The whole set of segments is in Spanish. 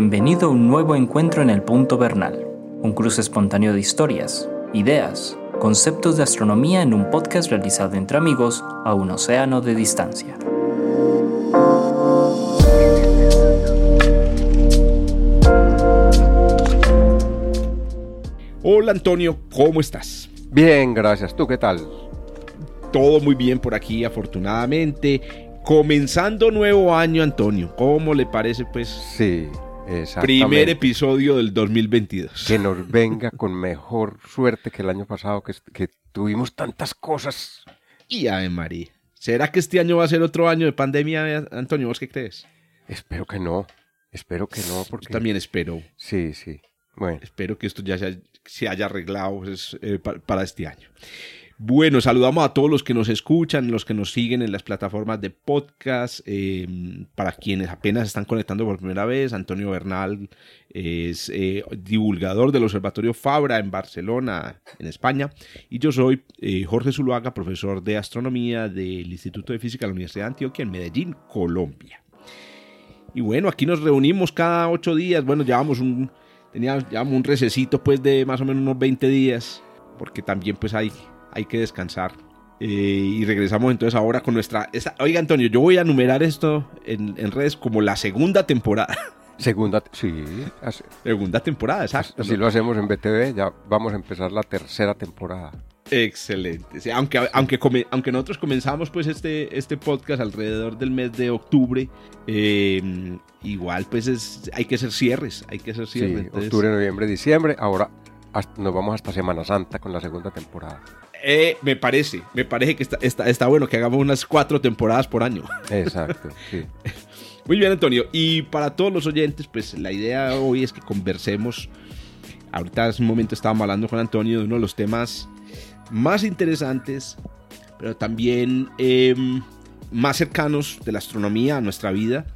Bienvenido a un nuevo encuentro en el Punto Bernal, un cruce espontáneo de historias, ideas, conceptos de astronomía en un podcast realizado entre amigos a un océano de distancia. Hola Antonio, ¿cómo estás? Bien, gracias. ¿Tú qué tal? Todo muy bien por aquí, afortunadamente. Comenzando nuevo año, Antonio. ¿Cómo le parece, pues? Sí. Primer episodio del 2022. Que nos venga con mejor suerte que el año pasado, que, que tuvimos tantas cosas. Y Ave María. ¿Será que este año va a ser otro año de pandemia, Antonio? ¿Vos qué crees? Espero que no. Espero que no, porque... Yo también espero. Sí, sí. Bueno. Espero que esto ya se, haya arreglado pues, eh, para, para este año. Bueno, saludamos a todos los que nos escuchan, los que nos siguen en las plataformas de podcast. Eh, para quienes apenas están conectando por primera vez, Antonio Bernal es eh, divulgador del Observatorio Fabra en Barcelona, en España. Y yo soy eh, Jorge Zuluaga, profesor de astronomía del Instituto de Física de la Universidad de Antioquia en Medellín, Colombia. Y bueno, aquí nos reunimos cada ocho días. Bueno, llevamos un, teníamos, llevamos un recesito pues de más o menos unos 20 días, porque también pues hay hay que descansar. Eh, y regresamos entonces ahora con nuestra... Esta, oiga Antonio, yo voy a numerar esto en, en redes como la segunda temporada. Segunda, sí. Así, segunda temporada, exacto. Así lo hacemos en BTV, ya vamos a empezar la tercera temporada. Excelente. Sí, aunque, aunque, come, aunque nosotros comenzamos pues este, este podcast alrededor del mes de octubre, eh, igual pues es, hay que hacer cierres, hay que hacer cierres. Sí, entonces, octubre, noviembre, diciembre, ahora hasta, nos vamos hasta Semana Santa con la segunda temporada. Eh, me parece, me parece que está, está, está, bueno que hagamos unas cuatro temporadas por año. Exacto, sí. Muy bien, Antonio. Y para todos los oyentes, pues la idea hoy es que conversemos. Ahorita hace un momento estábamos hablando con Antonio de uno de los temas más interesantes, pero también eh, más cercanos de la astronomía a nuestra vida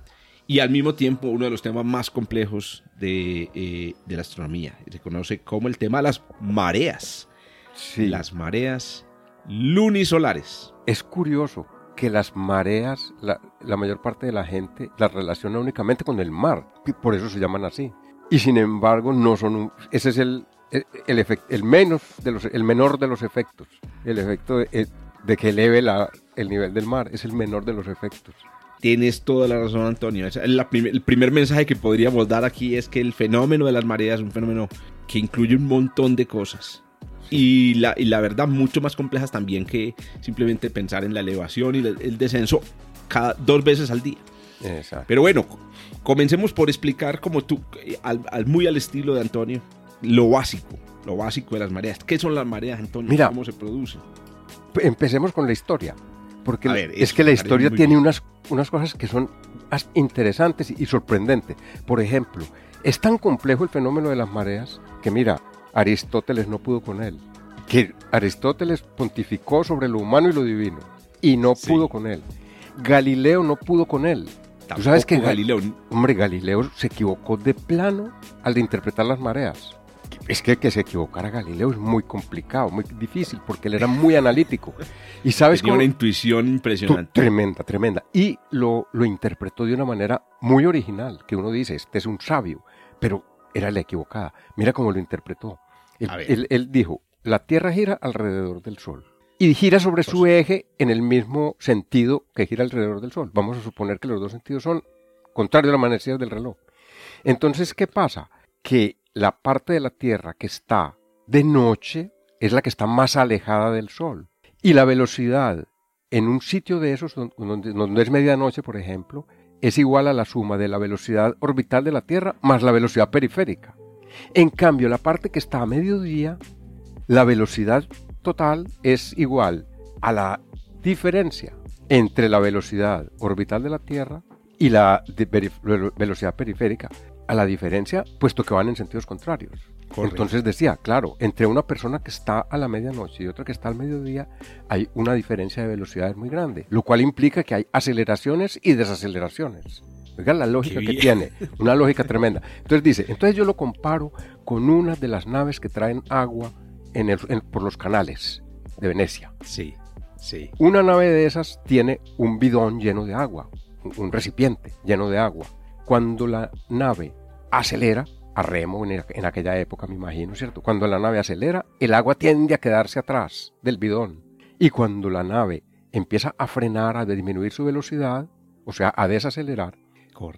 y al mismo tiempo uno de los temas más complejos de, eh, de la astronomía. Se conoce como el tema de las mareas. Sí. Las mareas lunisolares. Es curioso que las mareas, la, la, mayor parte de la gente las relaciona únicamente con el mar, por eso se llaman así. Y sin embargo, no son un, ese es el, el, el, efect, el, menos de los, el menor de los efectos. El efecto de, de que eleve la, el nivel del mar es el menor de los efectos. Tienes toda la razón, Antonio. La prim el primer mensaje que podríamos dar aquí es que el fenómeno de las mareas es un fenómeno que incluye un montón de cosas. Y la, y la, verdad mucho más complejas también que simplemente pensar en la elevación y el descenso cada dos veces al día. Exacto. Pero bueno, comencemos por explicar como tú, al, al, muy al estilo de Antonio, lo básico, lo básico de las mareas. ¿Qué son las mareas, Antonio? Mira, ¿Cómo se producen? Empecemos con la historia, porque ver, es que la historia tiene unas, unas cosas que son interesantes y sorprendentes. Por ejemplo, es tan complejo el fenómeno de las mareas que mira, Aristóteles no pudo con él. Que Aristóteles pontificó sobre lo humano y lo divino y no sí. pudo con él. Galileo no pudo con él. Tampoco Tú sabes que Galileo. Hombre, Galileo se equivocó de plano al de interpretar las mareas. Es que que se equivocara Galileo es muy complicado, muy difícil, porque él era muy analítico. Y sabes Tenía cómo? una intuición impresionante. Tremenda, tremenda. Y lo, lo interpretó de una manera muy original, que uno dice, este es un sabio, pero era la equivocada. Mira cómo lo interpretó. Él, él, él, dijo, la Tierra gira alrededor del Sol y gira sobre su eje en el mismo sentido que gira alrededor del Sol. Vamos a suponer que los dos sentidos son contrarios a las manecillas del reloj. Entonces, ¿qué pasa? Que la parte de la Tierra que está de noche es la que está más alejada del Sol. Y la velocidad en un sitio de esos, donde, donde es medianoche, por ejemplo, es igual a la suma de la velocidad orbital de la Tierra más la velocidad periférica. En cambio, la parte que está a mediodía, la velocidad total es igual a la diferencia entre la velocidad orbital de la Tierra y la velocidad periférica, a la diferencia puesto que van en sentidos contrarios. Correcto. Entonces decía, claro, entre una persona que está a la medianoche y otra que está al mediodía hay una diferencia de velocidades muy grande, lo cual implica que hay aceleraciones y desaceleraciones. Oigan la lógica que tiene, una lógica tremenda. Entonces dice, entonces yo lo comparo con una de las naves que traen agua en el, en, por los canales de Venecia. Sí, sí. Una nave de esas tiene un bidón lleno de agua, un, recipiente lleno de agua. Cuando la nave acelera a remo en, aquella época, me imagino, ¿cierto? Cuando la nave acelera, el agua tiende a quedarse atrás del bidón. Y cuando la nave empieza a frenar, a disminuir su velocidad, o sea, a desacelerar,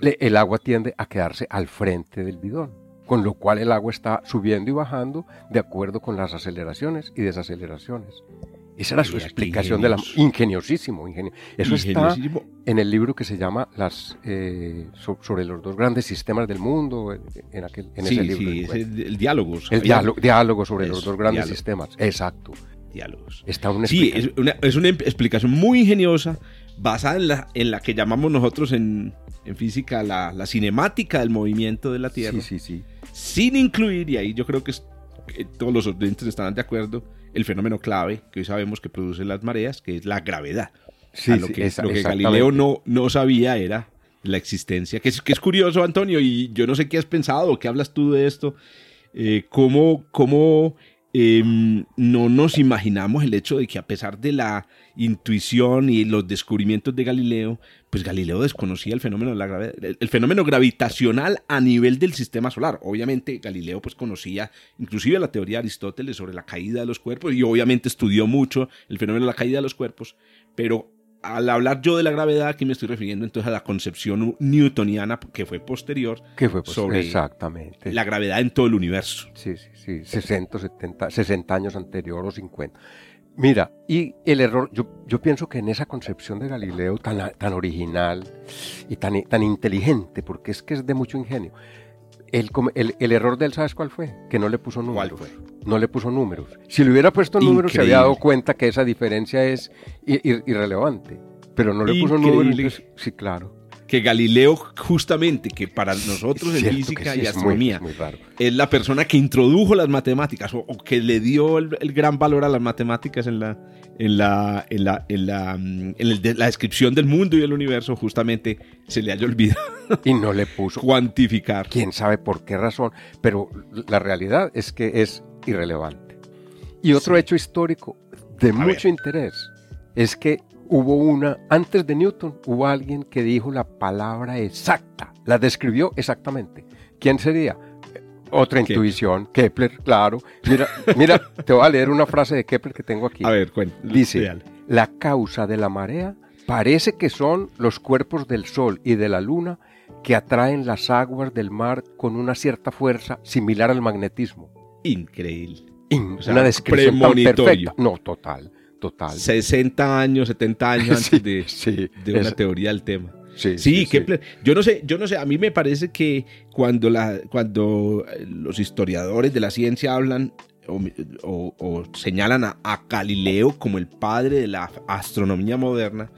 el agua tiende a quedarse al frente del bidón. Con lo cual el agua está subiendo y bajando de acuerdo con las aceleraciones y desaceleraciones. Esa era su explicación de la ingeniosísimo, ingenio. Eso está en el libro que se llama las eh, sobre los dos grandes sistemas del mundo en, aquel en ese libro. Sí, el, diálogo. El diálogo, sobre los dos grandes sistemas. Exacto. Diálogos. Está una sí, es una, es una, explicación muy ingeniosa basada en la, en la que llamamos nosotros en, en física la, la, cinemática del movimiento de la Tierra. Sí, sí, sí. Sin incluir, y ahí yo creo que, que todos los oyentes estarán de acuerdo, el fenómeno clave que hoy sabemos que produce las mareas, que es la gravedad. Sí, lo, que, lo que Galileo no, no sabía era la existencia, que es, que es curioso, Antonio, y yo no sé qué has pensado, qué hablas tú de esto, eh, cómo, cómo Em, no nos imaginamos el hecho de que a pesar de la intuición y los descubrimientos de Galileo, pues Galileo desconocía el fenómeno de la el, fenómeno gravitacional a nivel del sistema solar. Obviamente Galileo pues conocía inclusive la teoría de Aristóteles sobre la caída de los cuerpos y obviamente estudió mucho el fenómeno de la caída de los cuerpos, pero al hablar yo de la gravedad, aquí me estoy refiriendo entonces a la concepción newtoniana que fue posterior que fue sobre exactamente. la gravedad en todo el universo. Sí, sí, sí, 60, 70, 60 años anterior o 50. Mira, y el error, yo, yo pienso que en esa concepción de Galileo tan, tan original y tan, tan inteligente, porque es que es de mucho ingenio, el, el, error de él, ¿sabes cuál fue? Que no le puso números. ¿Cuál fue? No le puso números. Si le hubiera puesto números, se había dado cuenta que esa diferencia es irrelevante. Pero no le puso números. sí, claro. Que Galileo, justamente, que para nosotros en física y astronomía es, la persona que introdujo las matemáticas o, que le dio el, gran valor a las matemáticas en la, en la, en la, en la, mm, en la descripción del mundo y del universo, justamente se le haya olvidado. Y no le puso. cuantificar. Quién sabe por qué razón, pero la realidad es que es irrelevante. Y otro hecho histórico de mucho interés es que hubo una, antes de Newton, hubo alguien que dijo la palabra exacta, la describió exactamente. ¿Quién sería? Otra intuición, Kepler, claro. Mira, mira, te voy a leer una frase de Kepler que tengo aquí. A ver, cuéntame. Dice, la causa de la marea parece que son los cuerpos del Sol y de la Luna que atraen las aguas del mar con una cierta fuerza similar al magnetismo. Increíble. una descripción tan perfecta. No, total, total. 60 años, 70 años antes de, de una teoría del tema. Sí, Kepler. Yo no sé, yo no sé, a mí me parece que cuando, la, cuando eh, los historiadores de la ciencia hablan o, señalan a, Galileo como el padre de la astronomía moderna,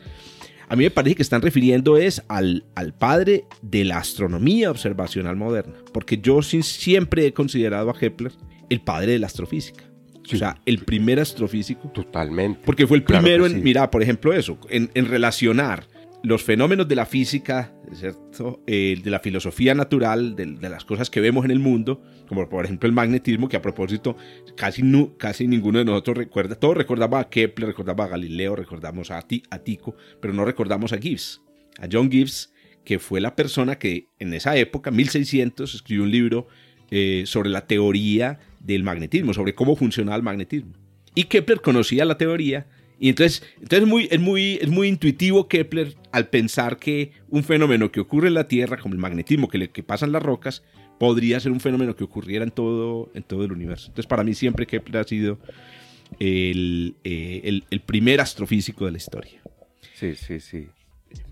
a mí me parece que están refiriendo es al, al padre de la astronomía observacional moderna, porque yo siempre he considerado a Kepler el padre de la astrofísica. O sea, el primer astrofísico. Totalmente. Porque fue el primero en, mira, por ejemplo, eso, en, en relacionar los fenómenos de la física, ¿cierto? Eh, de la filosofía natural, de, las cosas que vemos en el mundo, como por ejemplo el magnetismo, que a propósito casi, casi ninguno de nosotros recuerda, todos recordamos a Kepler, recordamos a Galileo, recordamos a, a Tico, pero no recordamos a Gibbs, a John Gibbs, que fue la persona que en esa época, 1600, escribió un libro eh, sobre la teoría del magnetismo, sobre cómo funcionaba el magnetismo. Y Kepler conocía la teoría, y entonces, entonces muy, es, muy, es muy intuitivo Kepler al pensar que un fenómeno que ocurre en la Tierra, como el magnetismo que, le, que pasan las rocas, podría ser un fenómeno que ocurriera en todo, en todo el universo. Entonces, para mí siempre Kepler ha sido el, eh, el primer astrofísico de la historia. Sí, sí, sí.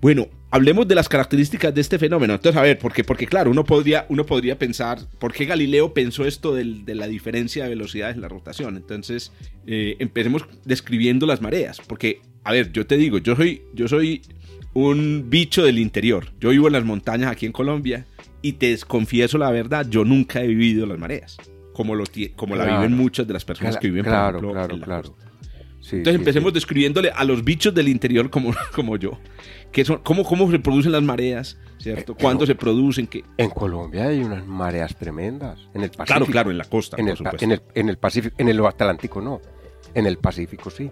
Bueno, hablemos de las características de este fenómeno. Entonces, a ver, porque, porque claro, uno podría, uno podría pensar, ¿por qué Galileo pensó esto de la diferencia de velocidades en la rotación? Entonces, eh, empecemos describiendo las mareas. Porque, a ver, yo te digo, yo soy, yo soy un bicho del interior. Yo vivo en las montañas aquí en Colombia y te confieso la verdad, yo nunca he vivido las mareas. Como, lo, como la viven muchas de las personas que viven, claro, por ejemplo, claro, claro. Entonces empecemos describiéndole a los bichos del interior como, como yo son, cómo, cómo se producen las mareas, ¿cierto? Eh, ¿Cuándo se producen? ¿Qué? En Colombia hay unas mareas tremendas. En el Pacífico. Claro, claro, en la costa, en, el, en, el, en el Pacífico, en el Atlántico no. En el Pacífico sí.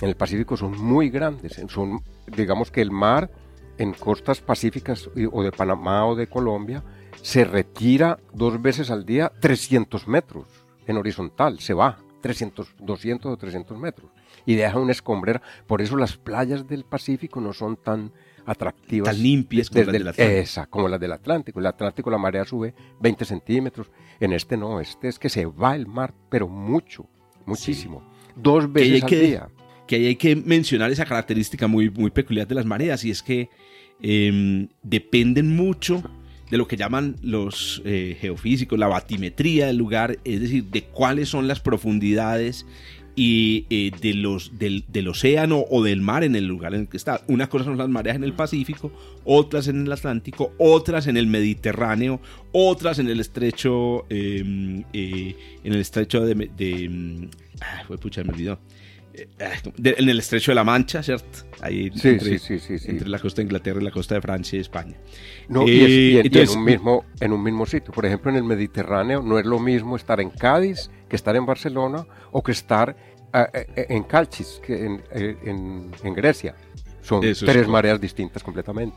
En el Pacífico son muy grandes. Son, digamos que el mar en costas pacíficas o de Panamá o de Colombia se retira dos veces al día 300 metros en horizontal, se va 300, 200 o 300 metros y deja una escombrera. Por eso las playas del Pacífico no son tan atractivas. Tan limpias como las del Atlántico. Esa, como las del Atlántico. En el Atlántico la marea sube 20 centímetros. En este no, este es que se va el mar, pero mucho, muchísimo. Dos veces al día. Que ahí hay que mencionar esa característica muy, muy peculiar de las mareas y es que em, dependen mucho de lo que llaman los eh, geofísicos, la batimetría del lugar, es decir, de cuáles son las profundidades y eh, de los, del, océano o del mar en el lugar en el que está. Una cosa son las mareas en el Pacífico, otras en el Atlántico, otras en el Mediterráneo, otras en el estrecho, em, eh, en el estrecho de... de fue pucha, me olvidó. Eh, en el estrecho de la Mancha, ¿cierto? Ahí sí, entre, sí, sí, entre, la costa de Inglaterra y la costa de Francia y España. No, y, en, un mismo, en un mismo sitio. Por ejemplo, en el Mediterráneo no es lo mismo estar en Cádiz que estar en Barcelona o que estar en Calchis, que en, en, Grecia. Son tres mareas distintas completamente.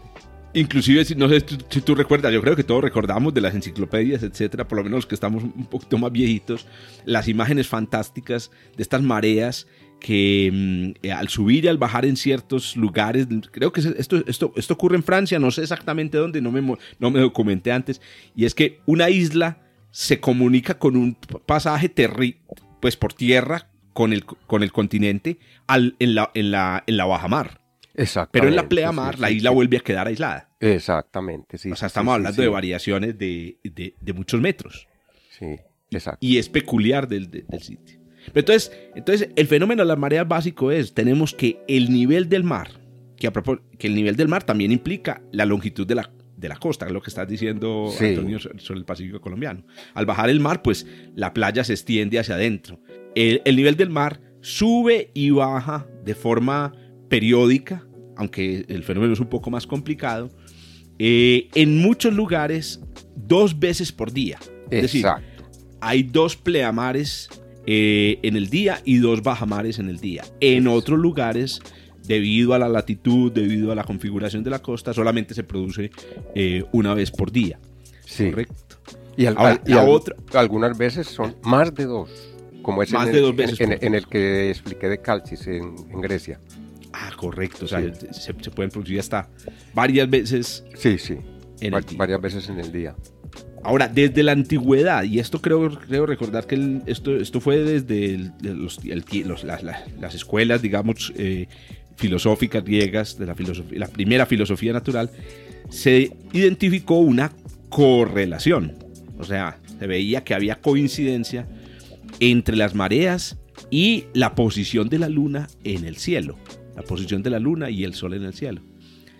Inclusive, no sé si tú recuerdas, yo creo que todos recordamos de las enciclopedias, etcétera, por lo menos los que estamos un poquito más viejitos, las imágenes fantásticas de estas mareas que mm, al subir y al bajar en ciertos lugares, creo que esto, esto, esto ocurre en Francia, no sé exactamente dónde, no me, no me documenté antes, y es que una isla se comunica con un pasaje terri pues por tierra con el, con el continente al, en, la, en, la, en la baja mar. Pero en la pleamar la isla vuelve a quedar aislada. Exactamente, sí. O sea, estamos hablando de variaciones de, de, muchos metros. Sí, exacto. Y es peculiar del, del sitio. Entonces, entonces, el fenómeno de las mareas básico es, tenemos que el nivel del mar, que, que el nivel del mar también implica la longitud de la, de la costa, lo que estás diciendo, Antonio, sobre el Pacífico colombiano. Al bajar el mar, pues la playa se extiende hacia adentro el, nivel del mar sube y baja de forma periódica, aunque el fenómeno es un poco más complicado, eh, en muchos lugares dos veces por día. Es decir, hay dos pleamares eh, en el día y dos bajamares en el día. En otros lugares, debido a la latitud, debido a la configuración de la costa, solamente se produce eh, una vez por día. Sí. Correcto. Y, algunas veces son más de dos como es Más en, de el, dos veces en, el que expliqué de Calcis en, Grecia. Ah, correcto. O sea, se, pueden producir hasta varias veces. Sí, sí. varias veces en el día. Ahora, desde la antigüedad, y esto creo, creo recordar que esto, esto fue desde los, las, escuelas, digamos, eh, filosóficas griegas, de la, filosofía, la primera filosofía natural, se identificó una correlación. O sea, se veía que había coincidencia entre las mareas y la posición de la luna en el cielo. La posición de la luna y el sol en el cielo.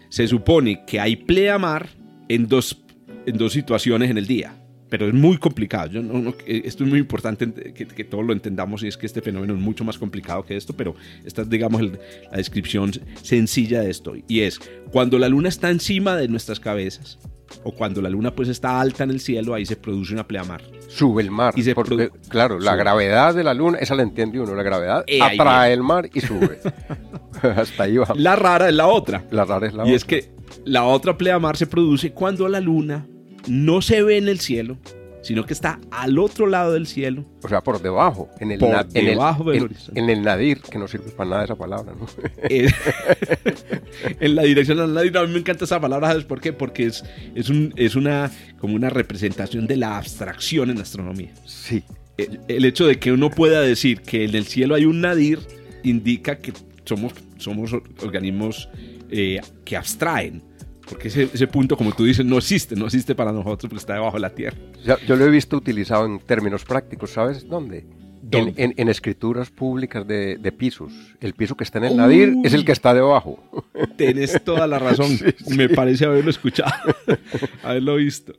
Se supone que hay pleamar en dos, en dos situaciones en el día, pero es muy complicado. Yo esto es muy importante que, que, todos lo entendamos y es que este fenómeno es mucho más complicado que esto, pero esta es, digamos, la descripción sencilla de esto. Y es cuando la luna está encima de nuestras cabezas, o cuando la luna pues está alta en el cielo, ahí se produce una pleamar. Sube el mar. Y se porque, claro, la gravedad de la luna, esa la entiende uno, la gravedad eh, atrae el mar y sube. Hasta ahí va. La rara es la otra. La rara es la otra. Y es que la otra pleamar se produce cuando la luna no se ve en el cielo, sino que está al otro lado del cielo. O sea, por debajo, en el, por debajo del horizonte. En el nadir, que no sirve para nada esa palabra, ¿no? Eh, en la dirección del nadir, a mí me encanta esa palabra, ¿sabes por qué? Porque es, es, un, es una, como una representación de la abstracción en astronomía. Sí. El, hecho de que uno pueda decir que en el cielo hay un nadir indica que somos, somos organismos eh, que abstraen porque ese, punto, como tú dices, no existe, no existe para nosotros porque está debajo de la tierra. Yo, lo he visto utilizado en términos prácticos, ¿sabes dónde? En, escrituras públicas de, pisos. El piso que está en el nadir es el que está debajo. Tienes toda la razón. Me parece haberlo escuchado, haberlo visto.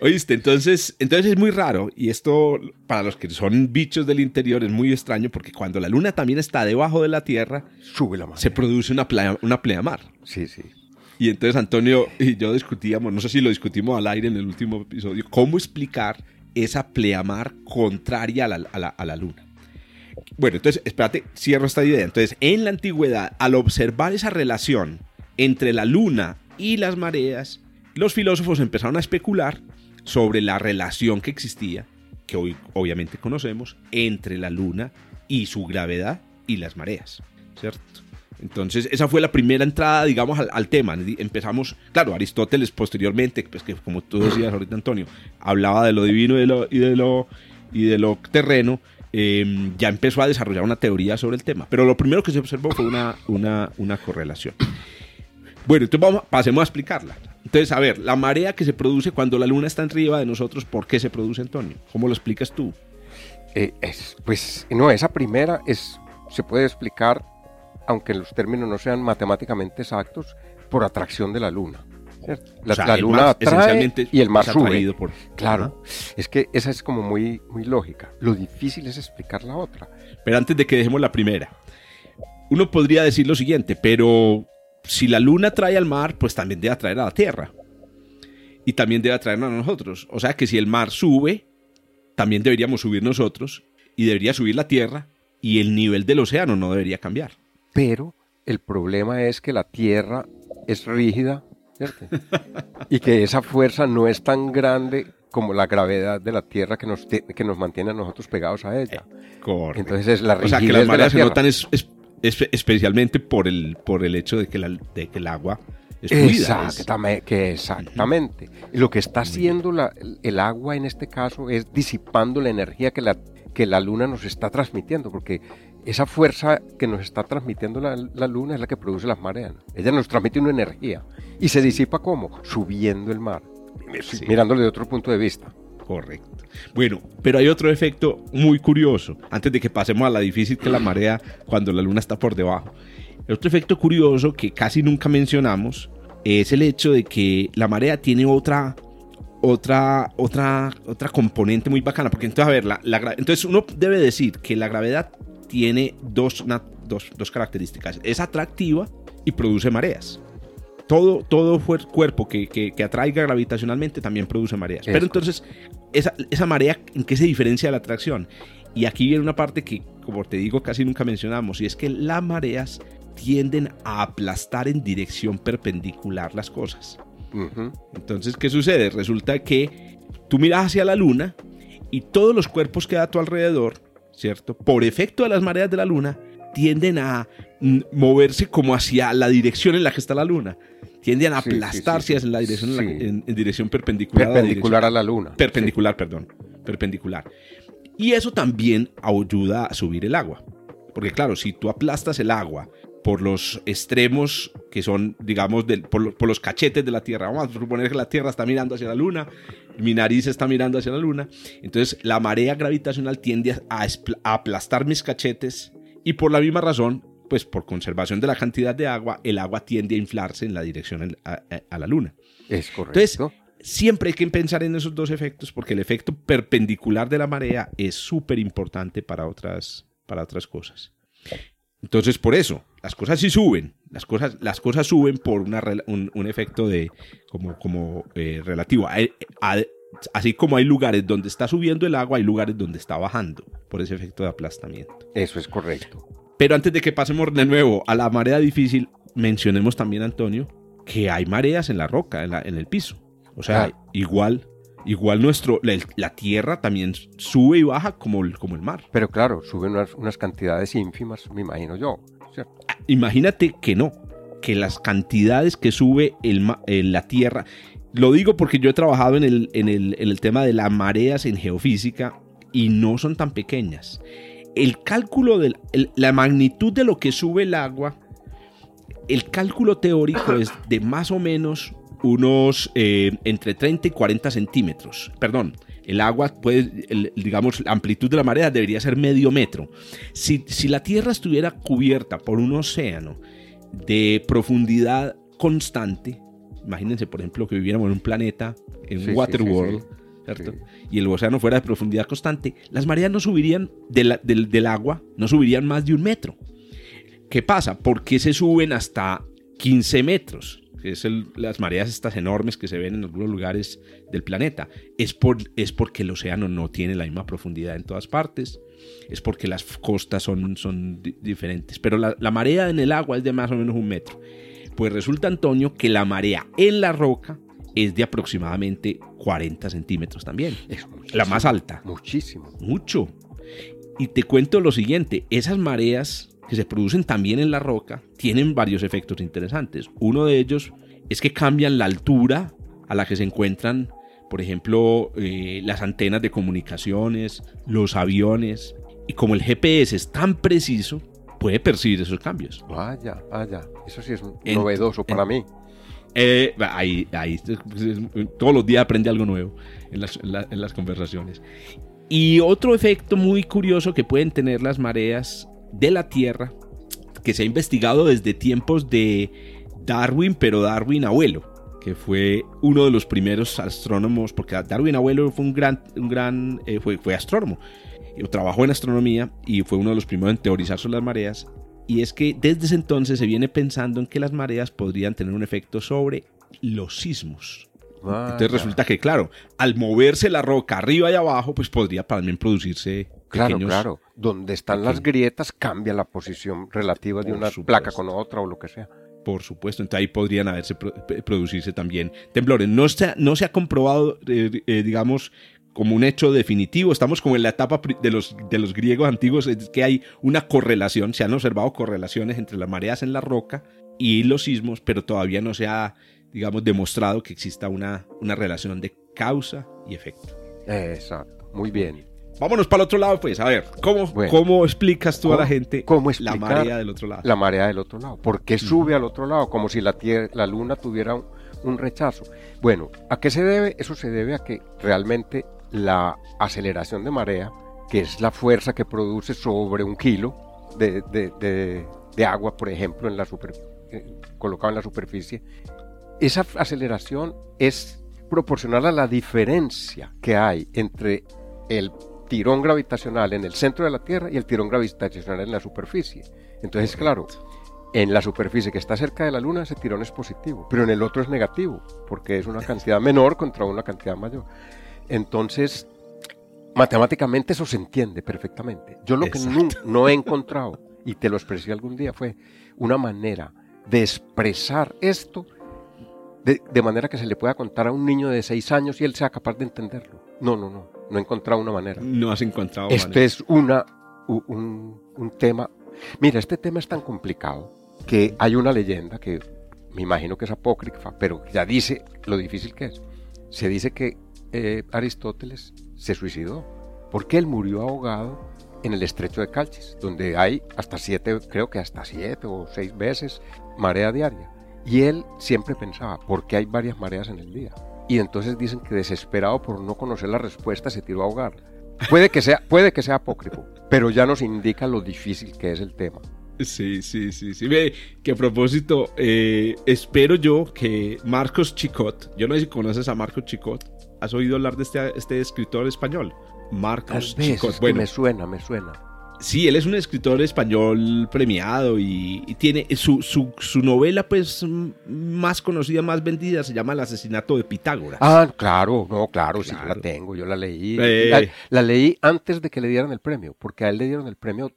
Oíste, entonces, entonces es muy raro y esto para los que son bichos del interior es muy extraño porque cuando la luna también está debajo de la Tierra, Sube la se produce una, playa, una pleamar. Sí, sí. Y entonces Antonio y yo discutíamos, no sé si lo discutimos al aire en el último episodio, cómo explicar esa pleamar contraria a la, luna. Bueno, entonces, espérate, cierro esta idea. Entonces, en la antigüedad, al observar esa relación entre la luna y las mareas, los filósofos empezaron a especular sobre la relación que existía, que hoy obviamente conocemos, entre la Luna y su gravedad y las mareas, ¿cierto? Entonces, esa fue la primera entrada, digamos, al, tema. Empezamos, claro, Aristóteles posteriormente, pues que como tú decías ahorita, Antonio, hablaba de lo divino y de lo, y de lo, y de lo terreno, em, ya empezó a desarrollar una teoría sobre el tema. Pero lo primero que se observó fue una, una, una correlación. Bueno, entonces vamos, pasemos a explicarla. Entonces, a ver, la marea que se produce cuando la luna está arriba de nosotros, ¿por qué se produce, Antonio? ¿Cómo lo explicas tú? Eh, es, pues no, esa primera es, se puede explicar aunque los términos no sean matemáticamente exactos, por atracción de la luna. La, luna atrae y el mar sube. Por... Claro, es que esa es como muy, muy lógica. Lo difícil es explicar la otra. Pero antes de que dejemos la primera, uno podría decir lo siguiente, pero si la luna atrae al mar, pues también debe atraer a la Tierra. Y también debe atraernos a nosotros. O sea que si el mar sube, también deberíamos subir nosotros y debería subir la Tierra y el nivel del océano no debería cambiar pero el problema es que la Tierra es rígida ¿cierto? y que esa fuerza no es tan grande como la gravedad de la Tierra que nos, que nos mantiene a nosotros pegados a ella. Correcto. Entonces es la rigidez O sea, que las mareas se notan especialmente por el, por el hecho de que, la, de que el agua es. Exactamente, que exactamente. Y lo que está haciendo la, el agua en este caso es disipando la energía que la, que la luna nos está transmitiendo, porque esa fuerza que nos está transmitiendo la, luna es la que produce las mareas. Ella nos transmite una energía. ¿Y se disipa cómo? Subiendo el mar. Mirándolo de otro punto de vista. Correcto. Bueno, pero hay otro efecto muy curioso, antes de que pasemos a la difícil que la marea cuando la luna está por debajo. Otro efecto curioso que casi nunca mencionamos es el hecho de que la marea tiene otra otra, otra, otra componente muy bacana. Porque entonces, a ver, la, entonces uno debe decir que la gravedad tiene dos, dos, características. Es atractiva y produce mareas. Todo, todo cuerpo que, que, atraiga gravitacionalmente también produce mareas. Pero entonces, esa, esa marea, ¿en qué se diferencia de la atracción? Y aquí viene una parte que, como te digo, casi nunca mencionamos, y es que las mareas tienden a aplastar en dirección perpendicular las cosas. Entonces, ¿qué sucede? Resulta que tú miras hacia la luna y todos los cuerpos que hay a tu alrededor ¿cierto? Por efecto de las mareas de la luna, tienden a mm, moverse como hacia la dirección en la que está la luna. Tienden a aplastarse en la dirección, en, dirección perpendicular, perpendicular a, la luna. Perpendicular, perdón. Perpendicular. Y eso también ayuda a subir el agua. Porque claro, si tú aplastas el agua por los extremos que son, digamos, por, los cachetes de la Tierra. Vamos a suponer que la Tierra está mirando hacia la Luna, mi nariz está mirando hacia la Luna. Entonces la marea gravitacional tiende a, aplastar mis cachetes y por la misma razón, pues por conservación de la cantidad de agua, el agua tiende a inflarse en la dirección a, la Luna. Es correcto. Entonces, siempre hay que pensar en esos dos efectos porque el efecto perpendicular de la marea es súper importante para otras, para otras cosas. Entonces, por eso, las cosas sí suben, las cosas, las cosas suben por un, efecto de como, como eh, relativo. así como hay lugares donde está subiendo el agua, hay lugares donde está bajando por ese efecto de aplastamiento. Eso es correcto. Pero antes de que pasemos de nuevo a la marea difícil, mencionemos también, Antonio, que hay mareas en la roca, en, el piso. O sea, ah. igual Igual nuestro, la, tierra también sube y baja como el, como el mar. Pero claro, suben unas, cantidades ínfimas, me imagino yo. Ah, imagínate que no, que las cantidades que sube el, la tierra, lo digo porque yo he trabajado en el, en el, en el tema de las mareas en geofísica y no son tan pequeñas. El cálculo de la magnitud de lo que sube el agua, el cálculo teórico es de más o menos unos eh, entre 30 y 40 centímetros. Perdón, el agua puede, digamos, la amplitud de la marea debería ser medio metro. Si, si la Tierra estuviera cubierta por un océano de profundidad constante, imagínense, por ejemplo, que viviéramos en un planeta, en un Waterworld, ¿cierto? Y el océano fuera de profundidad constante, las mareas no subirían del, del agua, no subirían más de un metro. ¿Qué pasa? ¿Por qué se suben hasta 15 metros? Que es las mareas estas enormes que se ven en algunos lugares del planeta, es, por, es porque el océano no tiene la misma profundidad en todas partes, es porque las costas son, son diferentes, pero la, la marea en el agua es de más o menos un metro. Pues resulta, Antonio, que la marea en la roca es de aproximadamente 40 centímetros también. Es la más alta. Muchísimo. Mucho. Y te cuento lo siguiente, esas mareas que se producen también en la roca tienen varios efectos interesantes. Uno de ellos es que cambian la altura a la que se encuentran, por ejemplo, eh, las antenas de comunicaciones, los aviones. Y como el GPS es tan preciso, puede percibir esos cambios. Vaya, vaya. Eso sí es novedoso para mí. Eh, ahí, ahí, todos los días aprende algo nuevo en las, en las conversaciones. Y otro efecto muy curioso que pueden tener las mareas de la Tierra, que se ha investigado desde tiempos de Darwin, pero Darwin abuelo, que fue uno de los primeros astrónomos, porque Darwin abuelo fue un gran, un gran eh, fue, fue astrónomo, trabajó en astronomía y fue uno de los primeros en teorizar sobre las mareas. Y es que desde ese entonces se viene pensando en que las mareas podrían tener un efecto sobre los sismos. Entonces resulta que, claro, al moverse la roca arriba y abajo, pues podría también producirse Claro, claro. Donde están las grietas cambia la posición relativa de una placa con otra o lo que sea. Por supuesto, entonces ahí podrían haberse producirse también temblores. No se, no se ha comprobado, eh, eh, digamos, como un hecho definitivo. Estamos como en la etapa de los, de los griegos antiguos, es que hay una correlación, se han observado correlaciones entre las mareas en la roca y los sismos, pero todavía no se ha digamos, demostrado que exista una, una relación de causa y efecto. Exacto, muy bien. Vámonos para el otro lado, pues. A ver, ¿cómo, ¿cómo explicas tú a la gente cómo la marea del otro lado? La marea del otro lado. ¿Por qué sube al otro lado? Como si la, tierra, la luna tuviera un, rechazo. Bueno, ¿a qué se debe? Eso se debe a que realmente la aceleración de marea, que es la fuerza que produce sobre un kilo de, de, de, agua, por ejemplo, en la super, eh, colocado en la superficie, esa aceleración es proporcional a la diferencia que hay entre el tirón gravitacional en el centro de la Tierra y el tirón gravitacional en la superficie. Entonces, claro, en la superficie que está cerca de la Luna ese tirón es positivo, pero en el otro es negativo, porque es una cantidad menor contra una cantidad mayor. Entonces, matemáticamente eso se entiende perfectamente. Yo lo que no, no he encontrado, y te lo expresé algún día, fue una manera de expresar esto de, manera que se le pueda contar a un niño de seis años y él sea capaz de entenderlo. No, no, no, no he encontrado una manera. No has encontrado Este es una, un, un, tema... Mira, este tema es tan complicado que hay una leyenda que me imagino que es apócrifa, pero ya dice lo difícil que es. Se dice que eh, Aristóteles se suicidó porque él murió ahogado en el estrecho de Calchis, donde hay hasta siete, creo que hasta siete o seis veces marea diaria. Y él siempre pensaba, ¿por qué hay varias mareas en el día? Y entonces dicen que desesperado por no conocer la respuesta se tiró a ahogar. Puede que sea, puede que sea apócrifo, pero ya nos indica lo difícil que es el tema. Sí, sí, sí, sí. Ve, que a propósito, eh, espero yo que Marcos Chicot, yo no sé si conoces a Marcos Chicot, ¿has oído hablar de este, este escritor español? Marcos Chicot. bueno, me suena, me suena. Sí, él es un escritor español premiado y, tiene su, novela pues más conocida, más vendida, se llama El asesinato de Pitágoras. Ah, claro, no, claro, sí, la tengo, yo la leí. Eh. La, leí antes de que le dieran el premio, porque a él le dieron el premio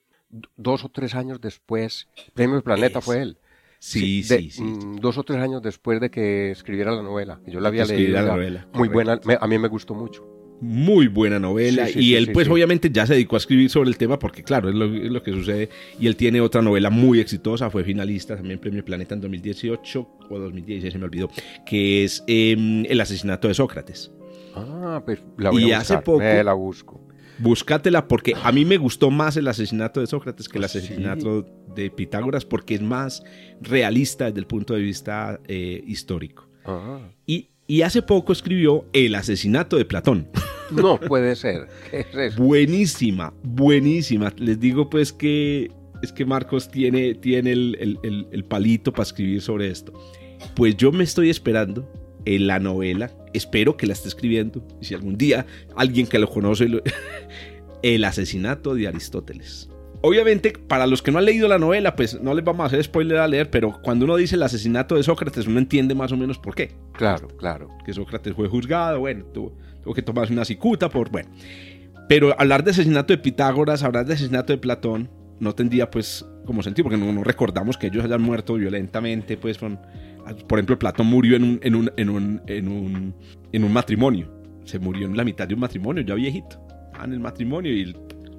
dos o tres años después. Premio Planeta fue él. Sí, sí, sí, mm, Dos o tres años después de que escribiera la novela. Yo la había leído. La novela, muy buena, a mí me gustó mucho muy buena novela y él pues obviamente ya se dedicó a escribir sobre el tema porque claro, es lo, que sucede y él tiene otra novela muy exitosa, fue finalista también Premio Planeta en 2018 o 2016 se me olvidó, que es em, El asesinato de Sócrates. Ah, pues la voy y a buscar, hace poco, la busco. Búscatela porque a mí me gustó más el asesinato de Sócrates que el asesinato de Pitágoras porque es más realista desde el punto de vista eh, histórico. Ah. Y y hace poco escribió El asesinato de Platón. No puede ser. Buenísima, buenísima. Les digo pues que es que Marcos tiene, tiene el, palito para escribir sobre esto. Pues yo me estoy esperando en la novela, espero que la esté escribiendo, y si algún día alguien que lo conoce, el asesinato de Aristóteles. Obviamente, para los que no han leído la novela, pues no les vamos a hacer spoiler a leer, pero cuando uno dice el asesinato de Sócrates, uno entiende más o menos por qué. Claro, claro. Que Sócrates fue juzgado, bueno, tuvo, que tomarse una cicuta por, bueno. Pero hablar de asesinato de Pitágoras, hablar de asesinato de Platón, no tendría pues como sentido, porque no, recordamos que ellos hayan muerto violentamente, pues Por ejemplo, Platón murió en un matrimonio. Se murió en la mitad de un matrimonio, ya viejito. Ah, en el matrimonio y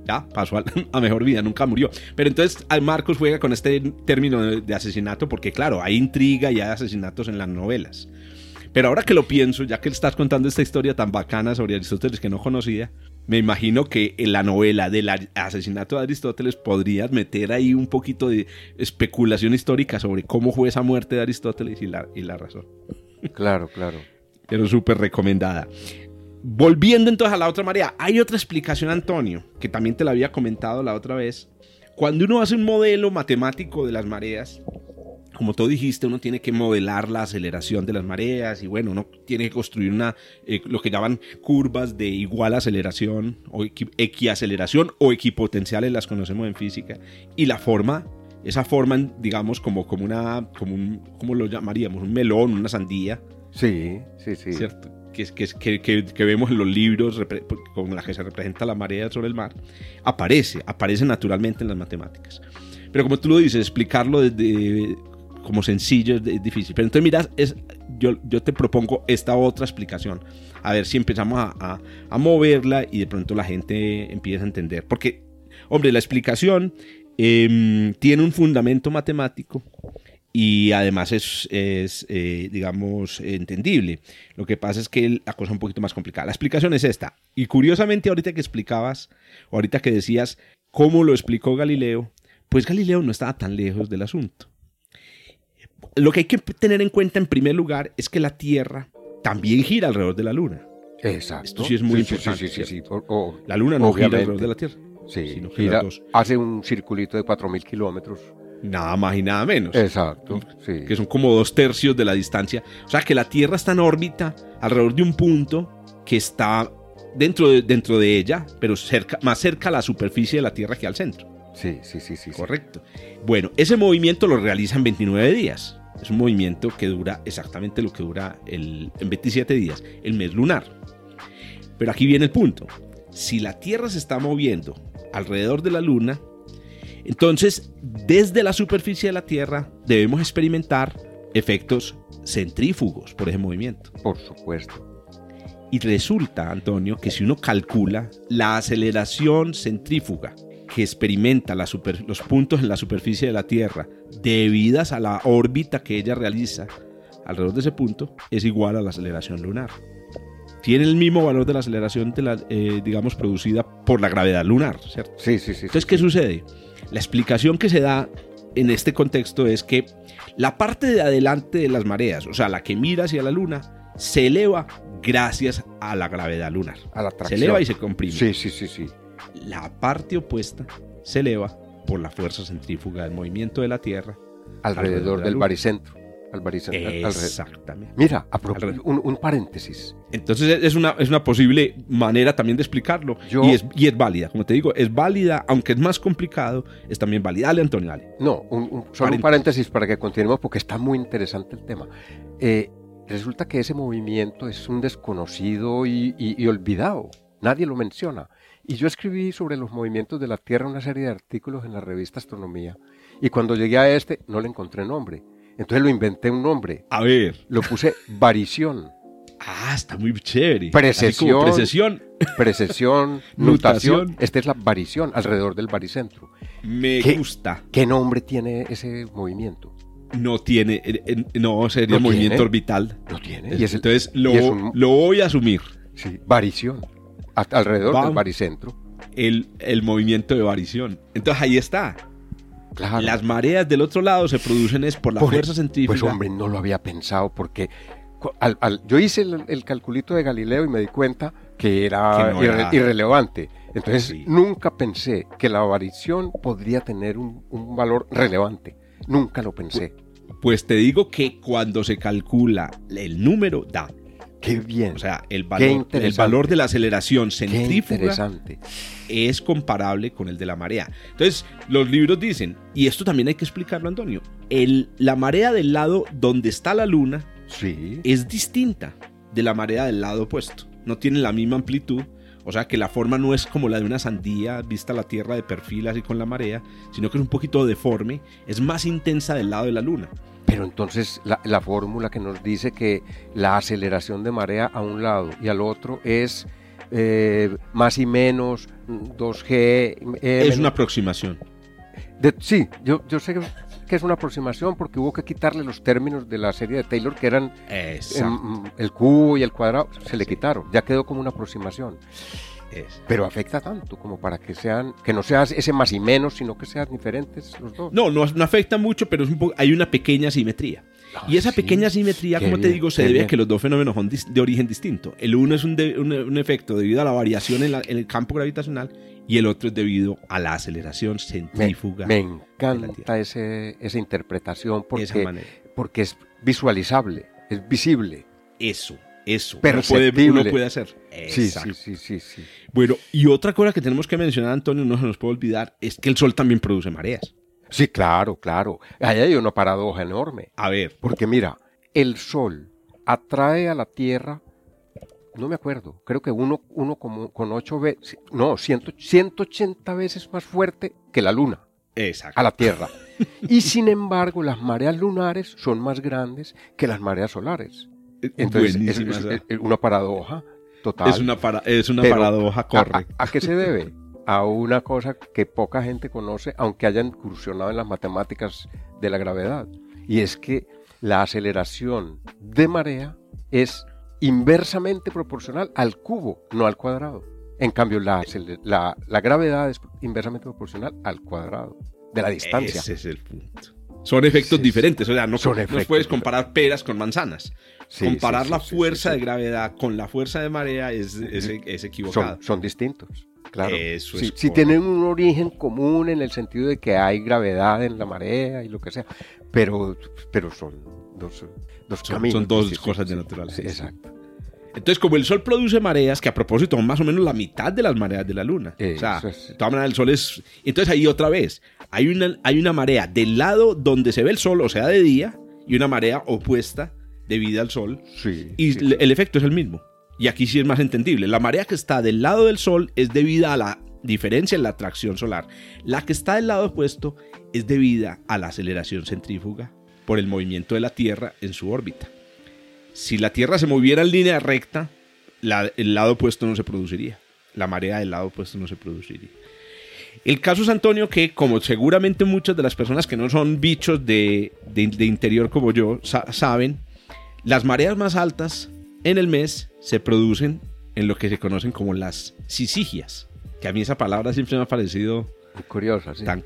ya pasó a, mejor vida, nunca murió. Pero entonces Marcos juega con este término de, asesinato porque claro, hay intriga y hay asesinatos en las novelas. Pero ahora que lo pienso, ya que estás contando esta historia tan bacana sobre Aristóteles que no conocía, me imagino que en la novela del asesinato de Aristóteles podrías meter ahí un poquito de especulación histórica sobre cómo fue esa muerte de Aristóteles y la, y la razón. Claro, claro. Pero súper recomendada. Volviendo entonces a la otra marea, hay otra explicación, Antonio, que también te la había comentado la otra vez. Cuando uno hace un modelo matemático de las mareas, como tú dijiste, uno tiene que modelar la aceleración de las mareas y bueno, uno tiene que construir una, eh, lo que llaman curvas de igual aceleración o equiaceleración o equipotenciales, las conocemos en física. Y la forma, esa forma, digamos, como, como una, como un, ¿cómo lo llamaríamos? Un melón, una sandía. Sí, sí, sí. ¿Cierto? que, que, que, vemos en los libros con la que se representa la marea sobre el mar, aparece, aparece naturalmente en las matemáticas. Pero como tú lo dices, explicarlo desde, como sencillo es, difícil. Pero entonces, mira, es, yo, yo te propongo esta otra explicación. A ver si empezamos a, a, moverla y de pronto la gente empieza a entender. Porque, hombre, la explicación em, tiene un fundamento matemático y además es, eh, digamos, entendible. Lo que pasa es que la cosa es un poquito más complicada. La explicación es esta. Y curiosamente, ahorita que explicabas, ahorita que decías cómo lo explicó Galileo, pues Galileo no estaba tan lejos del asunto. Lo que hay que tener en cuenta en primer lugar es que la Tierra también gira alrededor de la Luna. Exacto. Esto sí es muy importante. Sí, sí, la Luna no gira alrededor de la Tierra. Sí, gira, hace un circulito de 4.000 kilómetros Nada más y nada menos. Exacto. Sí. Que son como dos tercios de la distancia. O sea que la Tierra está en órbita alrededor de un punto que está dentro de, dentro de ella, pero cerca, más cerca a la superficie de la Tierra que al centro. Sí, sí, sí, sí. Correcto. Bueno, ese movimiento lo realiza en 29 días. Es un movimiento que dura exactamente lo que dura el, en 27 días, el mes lunar. Pero aquí viene el punto. Si la Tierra se está moviendo alrededor de la Luna, entonces, desde la superficie de la Tierra debemos experimentar efectos centrífugos por ese movimiento. Por supuesto. Y resulta, Antonio, que si uno calcula la aceleración centrífuga que experimenta los puntos en la superficie de la Tierra debidas a la órbita que ella realiza alrededor de ese punto, es igual a la aceleración lunar. Tiene el mismo valor de la aceleración, de la, eh, digamos, producida por la gravedad lunar, ¿cierto? Sí, sí, sí. Entonces, ¿qué sucede? La explicación que se da en este contexto es que la parte de adelante de las mareas, o sea, la que mira hacia la luna, se eleva gracias a la gravedad lunar. A la Se eleva y se comprime. Sí, sí, sí, sí. La parte opuesta se eleva por la fuerza centrífuga del movimiento de la Tierra alrededor, del baricentro. Exactamente. Mira, un, paréntesis. Entonces es una, es una posible manera también de explicarlo. y, es, y es válida, como te digo, es válida, aunque es más complicado, es también válida. Dale, Antonio, dale. No, un, solo un paréntesis para que continuemos porque está muy interesante el tema. Eh, resulta que ese movimiento es un desconocido y olvidado. Nadie lo menciona. Y yo escribí sobre los movimientos de la Tierra una serie de artículos en la revista Astronomía. Y cuando llegué a este, no le encontré nombre. Entonces lo inventé un nombre. A ver. Lo puse varición. Ah, está muy chévere. Precesión. Precesión. Precesión, nutación. Esta es la varición alrededor del baricentro. Me gusta. ¿Qué nombre tiene ese movimiento? No tiene, eh, eh, no sería movimiento orbital. No tiene. Entonces lo, lo, voy a asumir. Sí, varición. Alrededor del baricentro. El, el movimiento de varición. Entonces ahí está. Las mareas del otro lado se producen es por la fuerza centrífuga. Pues hombre, no lo había pensado porque yo hice el, calculito de Galileo y me di cuenta que era, irrelevante. Entonces nunca pensé que la variación podría tener un, valor relevante. Nunca lo pensé. Pues te digo que cuando se calcula el número da Qué bien. O sea, el valor, el valor de la aceleración centrífuga es comparable con el de la marea. Entonces, los libros dicen, y esto también hay que explicarlo, Antonio, el, la marea del lado donde está la luna sí. es distinta de la marea del lado opuesto. No tiene la misma amplitud. O sea que la forma no es como la de una sandía vista la Tierra de perfil así con la marea, sino que es un poquito deforme, es más intensa del lado de la Luna. Pero entonces la, fórmula que nos dice que la aceleración de marea a un lado y al otro es eh, más y menos 2G. es una aproximación. sí, yo, yo sé que es una aproximación porque hubo que quitarle los términos de la serie de Taylor que eran el cubo y el cuadrado, se le quitaron, ya quedó como una aproximación. Pero afecta tanto como para que sean, que no seas ese más y menos, sino que sean diferentes los dos. No, no, afecta mucho, pero es un hay una pequeña simetría. Ah, y esa pequeña simetría, como te digo, se debe a que los dos fenómenos son de origen distinto. El uno es un, un, efecto debido a la variación en, el campo gravitacional y el otro es debido a la aceleración centrífuga. Me, encanta ese, esa interpretación porque, porque es visualizable, es visible. Eso, eso pero puede, uno puede hacer. Sí, sí, sí, sí, Bueno, y otra cosa que tenemos que mencionar, Antonio, no se nos puede olvidar, es que el Sol también produce mareas. Sí, claro, claro. Ahí hay una paradoja enorme. A ver. Porque mira, el Sol atrae a la Tierra, no me acuerdo, creo que uno, uno como, con ocho veces, no, ciento, 180 veces más fuerte que la Luna. Exacto. A la Tierra. y sin embargo, las mareas lunares son más grandes que las mareas solares. Entonces, es, una paradoja total. Es una, es una paradoja correcta. ¿a, qué se debe? A una cosa que poca gente conoce, aunque hayan incursionado en las matemáticas de la gravedad. Y es que la aceleración de marea es inversamente proporcional al cubo, no al cuadrado. En cambio, la, la, la gravedad es inversamente proporcional al cuadrado de la distancia. Ese es el punto. Son efectos diferentes, o sea, no, no puedes comparar peras con manzanas. Comparar la fuerza de gravedad con la fuerza de marea es, es, equivocado. Son, distintos. Claro. si, tienen un origen común en el sentido de que hay gravedad en la marea y lo que sea, pero, pero son dos, dos caminos. Son dos cosas de naturaleza. exacto. Entonces, como el Sol produce mareas, que a propósito son más o menos la mitad de las mareas de la Luna. o sea, de todas maneras el Sol es... Entonces ahí otra vez, hay una, hay una marea del lado donde se ve el Sol, o sea, de día, y una marea opuesta debida al Sol. y el efecto es el mismo. Y aquí sí es más entendible. La marea que está del lado del Sol es debida a la diferencia en la atracción solar. La que está del lado opuesto es debida a la aceleración centrífuga por el movimiento de la Tierra en su órbita. Si la Tierra se moviera en línea recta, el lado opuesto no se produciría. La marea del lado opuesto no se produciría. El caso es, Antonio, que como seguramente muchas de las personas que no son bichos de, interior como yo saben, las mareas más altas en el mes se producen en lo que se conocen como las sisigias, que a mí esa palabra siempre me ha parecido curiosa, tan,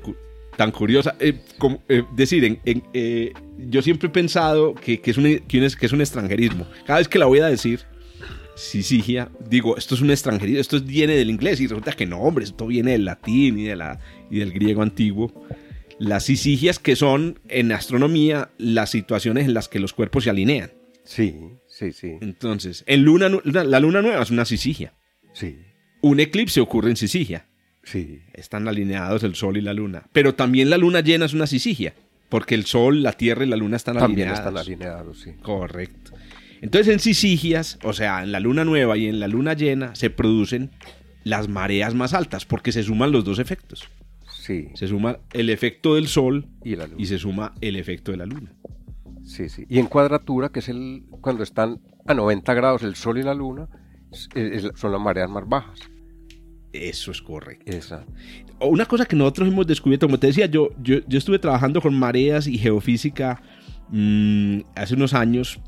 tan curiosa. Eh, como, eh, decir, eh, yo siempre he pensado que, es un, que, es, un extranjerismo. Cada vez que la voy a decir, sisigia, digo, esto es un extranjerismo, esto viene del inglés y resulta que no, hombre, esto viene del latín y, de la, y del griego antiguo. Las sisigias que son en astronomía las situaciones en las que los cuerpos se alinean. Sí, sí, sí. Entonces, en luna, la luna nueva es una sisigia. Sí. Un eclipse ocurre en sisigia. Sí. Están alineados el sol y la luna. Pero también la luna llena es una sisigia. Porque el sol, la tierra y la luna están también alineados. están alineados, sí. Correcto. Entonces en sisigias, o sea, en la luna nueva y en la luna llena, se producen las mareas más altas porque se suman los dos efectos. Sí. Se suma el efecto del sol y, y se suma el efecto de la luna. Sí, sí. Y en cuadratura, que es el cuando están a 90 grados el Sol y la Luna, son las mareas más bajas. Eso es correcto. Esa. Una cosa que nosotros hemos descubierto, como te decía, yo, yo, estuve trabajando con mareas y geofísica mm, hace unos años,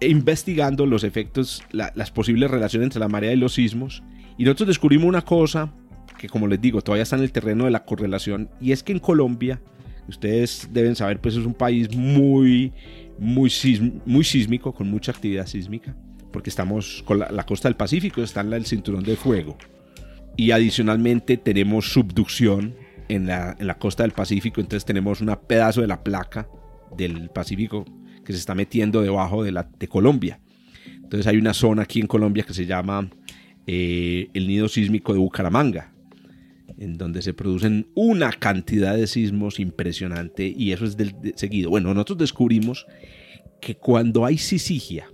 investigando los efectos, las posibles relaciones entre la marea y los sismos. Y nosotros descubrimos una cosa que, como les digo, todavía está en el terreno de la correlación, y es que en Colombia, ustedes deben saber, pues es un país muy, muy, muy sísmico, con mucha actividad sísmica, porque estamos con la, costa del Pacífico, está en el cinturón de fuego. Y adicionalmente tenemos subducción en la, en la costa del Pacífico, entonces tenemos un pedazo de la placa del Pacífico que se está metiendo debajo de, la, de Colombia. Entonces hay una zona aquí en Colombia que se llama eh, el nido sísmico de Bucaramanga, en donde se producen una cantidad de sismos impresionante y eso es del, seguido. Bueno, nosotros descubrimos que cuando hay sisigia,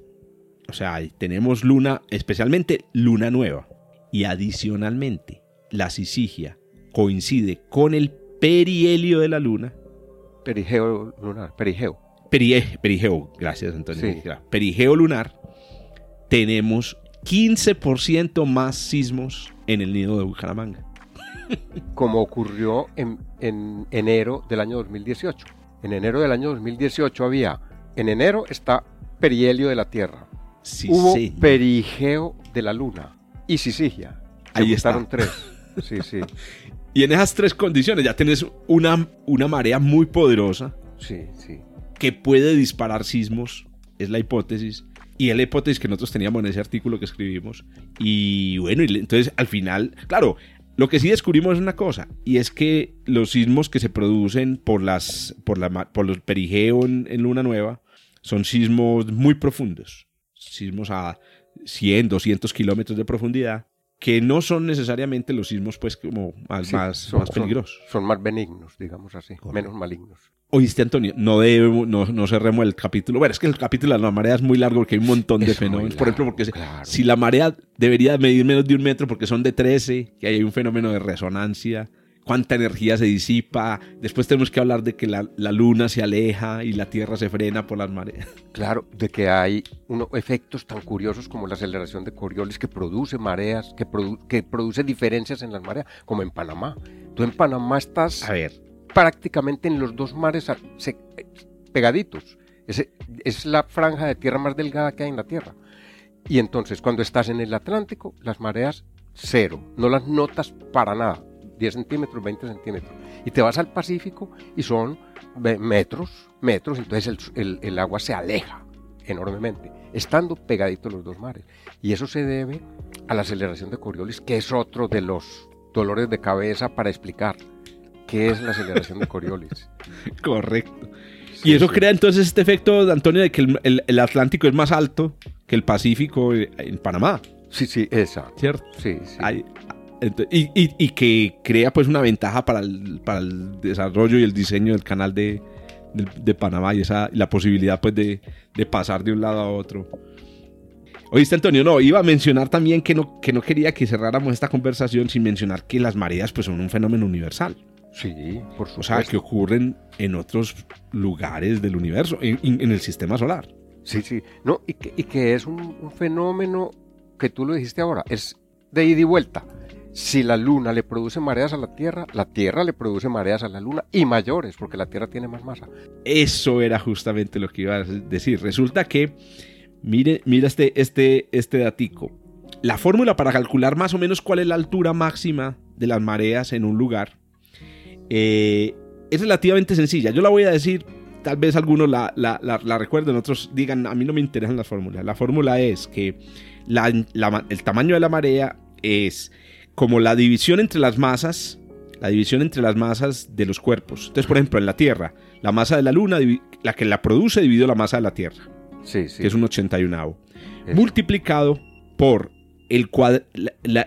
o sea, tenemos luna, especialmente luna nueva, Y adicionalmente, la sisigia coincide con el perihelio de la luna. Perigeo lunar, perigeo. perigeo, gracias Antonio. Perigeo lunar, tenemos 15% más sismos en el nido de Bucaramanga. Como ocurrió en, en, enero del año 2018. En enero del año 2018 había, en enero está perihelio de la Tierra. Hubo perigeo de la Luna y sisigia. Ahí están tres. Sí, sí. y en esas tres condiciones ya tienes una, una marea muy poderosa. Sí, sí. Que puede disparar sismos, es la hipótesis. Y es la hipótesis que nosotros teníamos en ese artículo que escribimos. Y bueno, entonces al final, claro, lo que sí descubrimos es una cosa, y es que los sismos que se producen por, las, por, la, por los perigeos en, en, Luna Nueva son sismos muy profundos, sismos a 100, 200 kilómetros de profundidad, que no son necesariamente los sismos pues como más, más, peligrosos. Son, más benignos, digamos así, menos malignos. Oíste, Antonio, no, debemos, no, no cerremos el capítulo. Bueno, es que el capítulo de la marea es muy largo porque hay un montón de fenómenos. Por ejemplo, porque si la marea debería medir menos de un metro porque son de 13, que hay un fenómeno de resonancia, cuánta energía se disipa. Después tenemos que hablar de que la, luna se aleja y la Tierra se frena por las mareas. Claro, de que hay unos efectos tan curiosos como la aceleración de Coriolis que produce mareas, que, que produce diferencias en las mareas, como en Panamá. Tú en Panamá estás... A ver prácticamente en los dos mares pegaditos. Es, es la franja de tierra más delgada que hay en la Tierra. Y entonces cuando estás en el Atlántico, las mareas cero, no las notas para nada, 10 centímetros, 20 centímetros. Y te vas al Pacífico y son metros, metros, entonces el, el, agua se aleja enormemente, estando pegaditos los dos mares. Y eso se debe a la aceleración de Coriolis, que es otro de los dolores de cabeza para explicar qué es la aceleración de Coriolis. Correcto. y eso crea entonces este efecto, Antonio, de que el, Atlántico es más alto que el Pacífico en Panamá. Sí, sí, esa. ¿Cierto? Sí, sí. Y, que crea pues una ventaja para el, para el desarrollo y el diseño del canal de, Panamá y esa la posibilidad pues de, de, pasar de un lado a otro. Oíste Antonio, no, iba a mencionar también que no, que no quería que cerráramos esta conversación sin mencionar que las mareas pues son un fenómeno universal. Sí, por supuesto. O sea, que ocurren en otros lugares del universo, en, el sistema solar. Sí, sí. No, y que, es un, fenómeno que tú lo dijiste ahora, es de ida y vuelta. Si la luna le produce mareas a la Tierra, la Tierra le produce mareas a la luna y mayores, porque la Tierra tiene más masa. Eso era justamente lo que iba a decir. Resulta que, mire, mira este, este, este datico. La fórmula para calcular más o menos cuál es la altura máxima de las mareas en un lugar eh, es relativamente sencilla. Yo la voy a decir, tal vez algunos la, la, recuerden, otros digan, a mí no me interesan las fórmulas. La fórmula es que el tamaño de la marea es como la división entre las masas, la división entre las masas de los cuerpos. Entonces, por ejemplo, en la Tierra, la masa de la Luna, la que la produce, dividido la masa de la Tierra, que es un 81, multiplicado por el,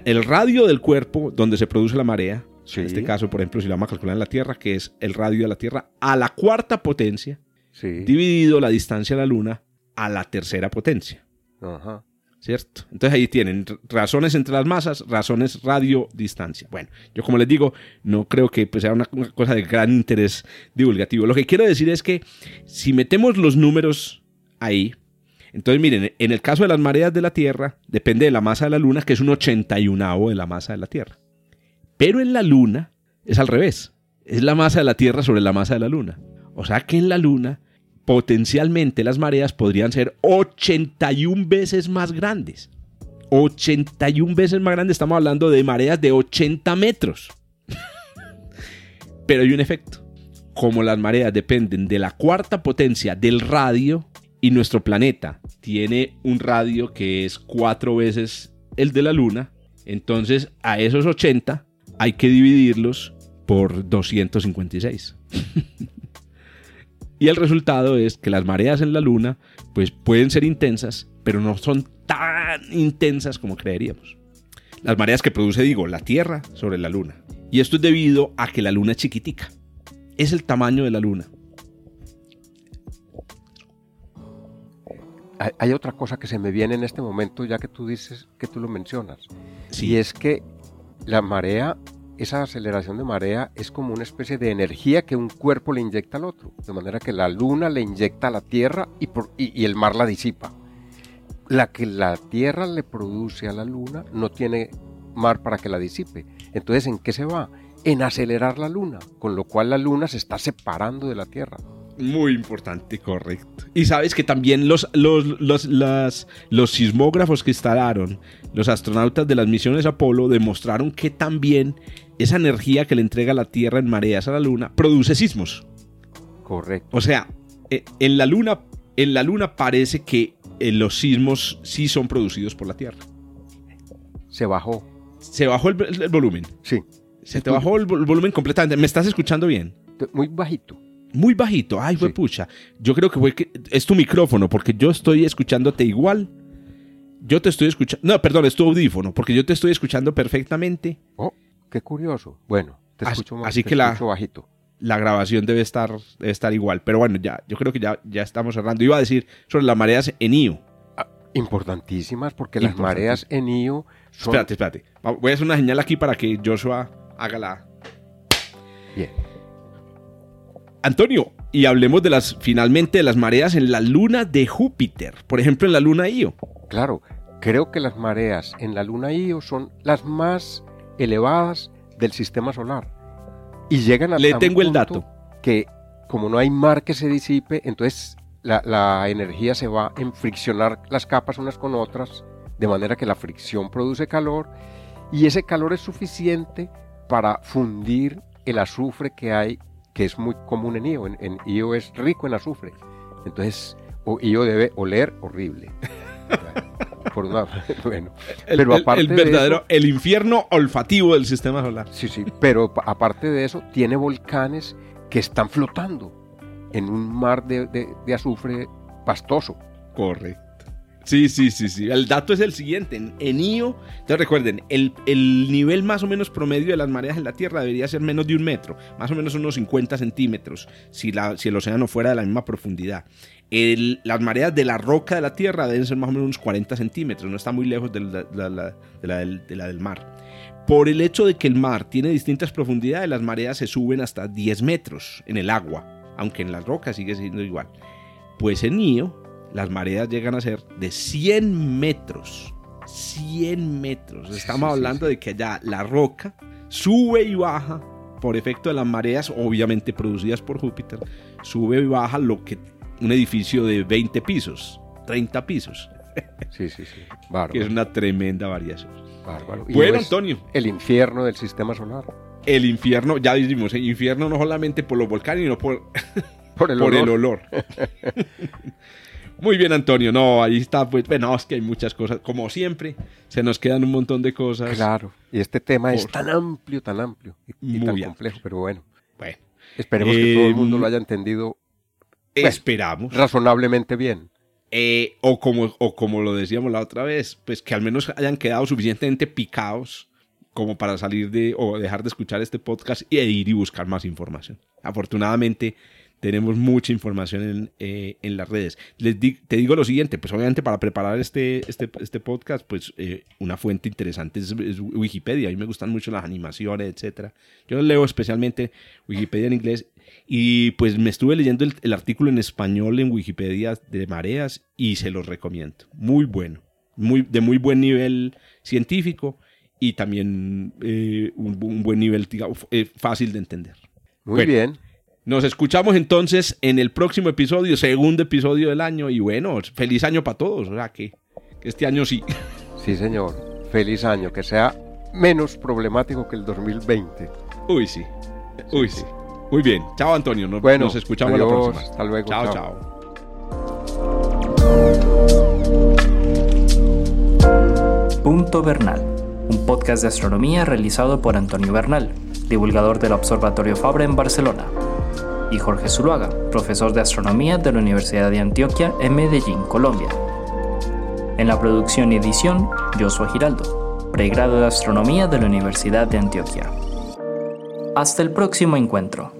el radio del cuerpo donde se produce la marea, en este caso, por ejemplo, si lo vamos a calcular en la Tierra, que es el radio de la Tierra a la cuarta potencia, dividido la distancia a la Luna a la tercera potencia. Ajá. ¿Cierto? Entonces ahí tienen razones entre las masas, razones radio-distancia. Bueno, yo como les digo, no creo que pues, sea una, cosa de gran interés divulgativo. Lo que quiero decir es que si metemos los números ahí, entonces miren, en el caso de las mareas de la Tierra, depende de la masa de la Luna, que es un 81 de la masa de la Tierra. Pero en la Luna es al revés. Es la masa de la Tierra sobre la masa de la Luna. O sea que en la Luna potencialmente las mareas podrían ser 81 veces más grandes. 81 veces más grandes. Estamos hablando de mareas de 80 metros. Pero hay un efecto. Como las mareas dependen de la cuarta potencia del radio y nuestro planeta tiene un radio que es cuatro veces el de la Luna, entonces a esos 80 hay que dividirlos por 256. y el resultado es que las mareas en la Luna pues pueden ser intensas, pero no son tan intensas como creeríamos. Las mareas que produce, digo, la Tierra sobre la Luna. Y esto es debido a que la Luna es chiquitica. Es el tamaño de la Luna. Hay otra cosa que se me viene en este momento, ya que tú dices que tú lo mencionas. Y es que la marea, esa aceleración de marea es como una especie de energía que un cuerpo le inyecta al otro. De manera que la luna le inyecta a la tierra y, y el mar la disipa. La que la tierra le produce a la luna no tiene mar para que la disipe. Entonces, ¿en qué se va? En acelerar la luna, con lo cual la luna se está separando de la Tierra. Muy importante, correcto. Y sabes que también los, los, los sismógrafos que instalaron los astronautas de las misiones Apolo demostraron que también esa energía que le entrega la Tierra en mareas a la Luna produce sismos. Correcto. O sea, e, en la Luna, en la Luna parece que eh, los sismos sí son producidos por la Tierra. Se bajó. Se bajó el, volumen. Sí. Se te bajó el volumen completamente. ¿Me estás escuchando bien? Muy bajito. Muy bajito. Ay, fue pucha. Yo creo que fue que es tu micrófono, porque yo estoy escuchándote igual. Yo te estoy escuchando. No, perdón, es tu audífono, porque yo te estoy escuchando perfectamente. Oh, qué curioso. Bueno, te escucho más, así que la, bajito. La grabación debe estar, estar igual. Pero bueno, ya, yo creo que ya, ya estamos cerrando. Iba a decir sobre las mareas en IO. Ah, importantísimas, porque las mareas en IO son. Espérate, espérate. Voy a hacer una señal aquí para que Joshua haga la. Bien. Antonio, y hablemos de las, finalmente, de las mareas en la luna de Júpiter, por ejemplo, en la luna Io. Claro, creo que las mareas en la luna Io son las más elevadas del sistema solar. Y llegan a Le tengo el dato. Que como no hay mar que se disipe, entonces la, la energía se va en friccionar las capas unas con otras, de manera que la fricción produce calor, y ese calor es suficiente para fundir el azufre que hay que es muy común en Io. En, Io es rico en azufre. Entonces, Io debe oler horrible. Por bueno, el, pero aparte el verdadero, el infierno olfativo del sistema solar. Sí, sí, pero aparte de eso, tiene volcanes que están flotando en un mar de, de azufre pastoso. Correcto. Sí, sí, sí, sí. El dato es el siguiente. En, IO, entonces recuerden, el, nivel más o menos promedio de las mareas en la Tierra debería ser menos de un metro, más o menos unos 50 centímetros, si, la, si el océano fuera de la misma profundidad. las mareas de la roca de la Tierra deben ser más o menos unos 40 centímetros, no está muy lejos de la, de la del mar. Por el hecho de que el mar tiene distintas profundidades, las mareas se suben hasta 10 metros en el agua, aunque en las rocas sigue siendo igual. Pues en IO las mareas llegan a ser de 100 metros. 100 metros. Estamos hablando de que allá la roca sube y baja por efecto de las mareas, obviamente producidas por Júpiter, sube y baja lo que un edificio de 20 pisos, 30 pisos. Sí, sí, sí. Bárbaro. Que es una tremenda variación. Bárbaro. bueno, Antonio. El infierno del sistema solar. El infierno, ya dijimos, el infierno no solamente por los volcanes, sino por, por el El olor. Muy bien, Antonio. No, ahí está. Pues, bueno, es que hay muchas cosas. Como siempre, se nos quedan un montón de cosas. Claro. Y este tema es tan amplio, tan amplio y, tan complejo, pero bueno. Bueno. Esperemos que todo el mundo lo haya entendido. esperamos. Razonablemente bien. Eh, o, como, o como lo decíamos la otra vez, pues que al menos hayan quedado suficientemente picados como para salir de o dejar de escuchar este podcast y ir y buscar más información. Afortunadamente, tenemos mucha información en, eh, en las redes. Les te digo lo siguiente, pues obviamente para preparar este, este, este podcast, pues eh, una fuente interesante es, Wikipedia. A mí me gustan mucho las animaciones, etcétera. Yo leo especialmente Wikipedia en inglés y pues me estuve leyendo el, artículo en español en Wikipedia de mareas y se los recomiendo. Muy bueno, muy, de muy buen nivel científico y también eh, un, buen nivel fácil de entender. Muy bien. Nos escuchamos entonces en el próximo episodio, segundo episodio del año. Y bueno, feliz año para todos. O sea, que, este año sí. Sí, señor. Feliz año. Que sea menos problemático que el 2020. Uy, sí. Uy, sí. Muy bien. Chao, Antonio. Nos, bueno, nos escuchamos la próxima. Hasta luego. chao. chao. Punto Bernal, un podcast de astronomía realizado por Antonio Bernal, divulgador del Observatorio Fabre en Barcelona y Jorge Zuluaga, profesor de astronomía de la Universidad de Antioquia en Medellín, Colombia. En la producción y edición, Joshua Giraldo, pregrado de astronomía de la Universidad de Antioquia. Hasta el próximo encuentro.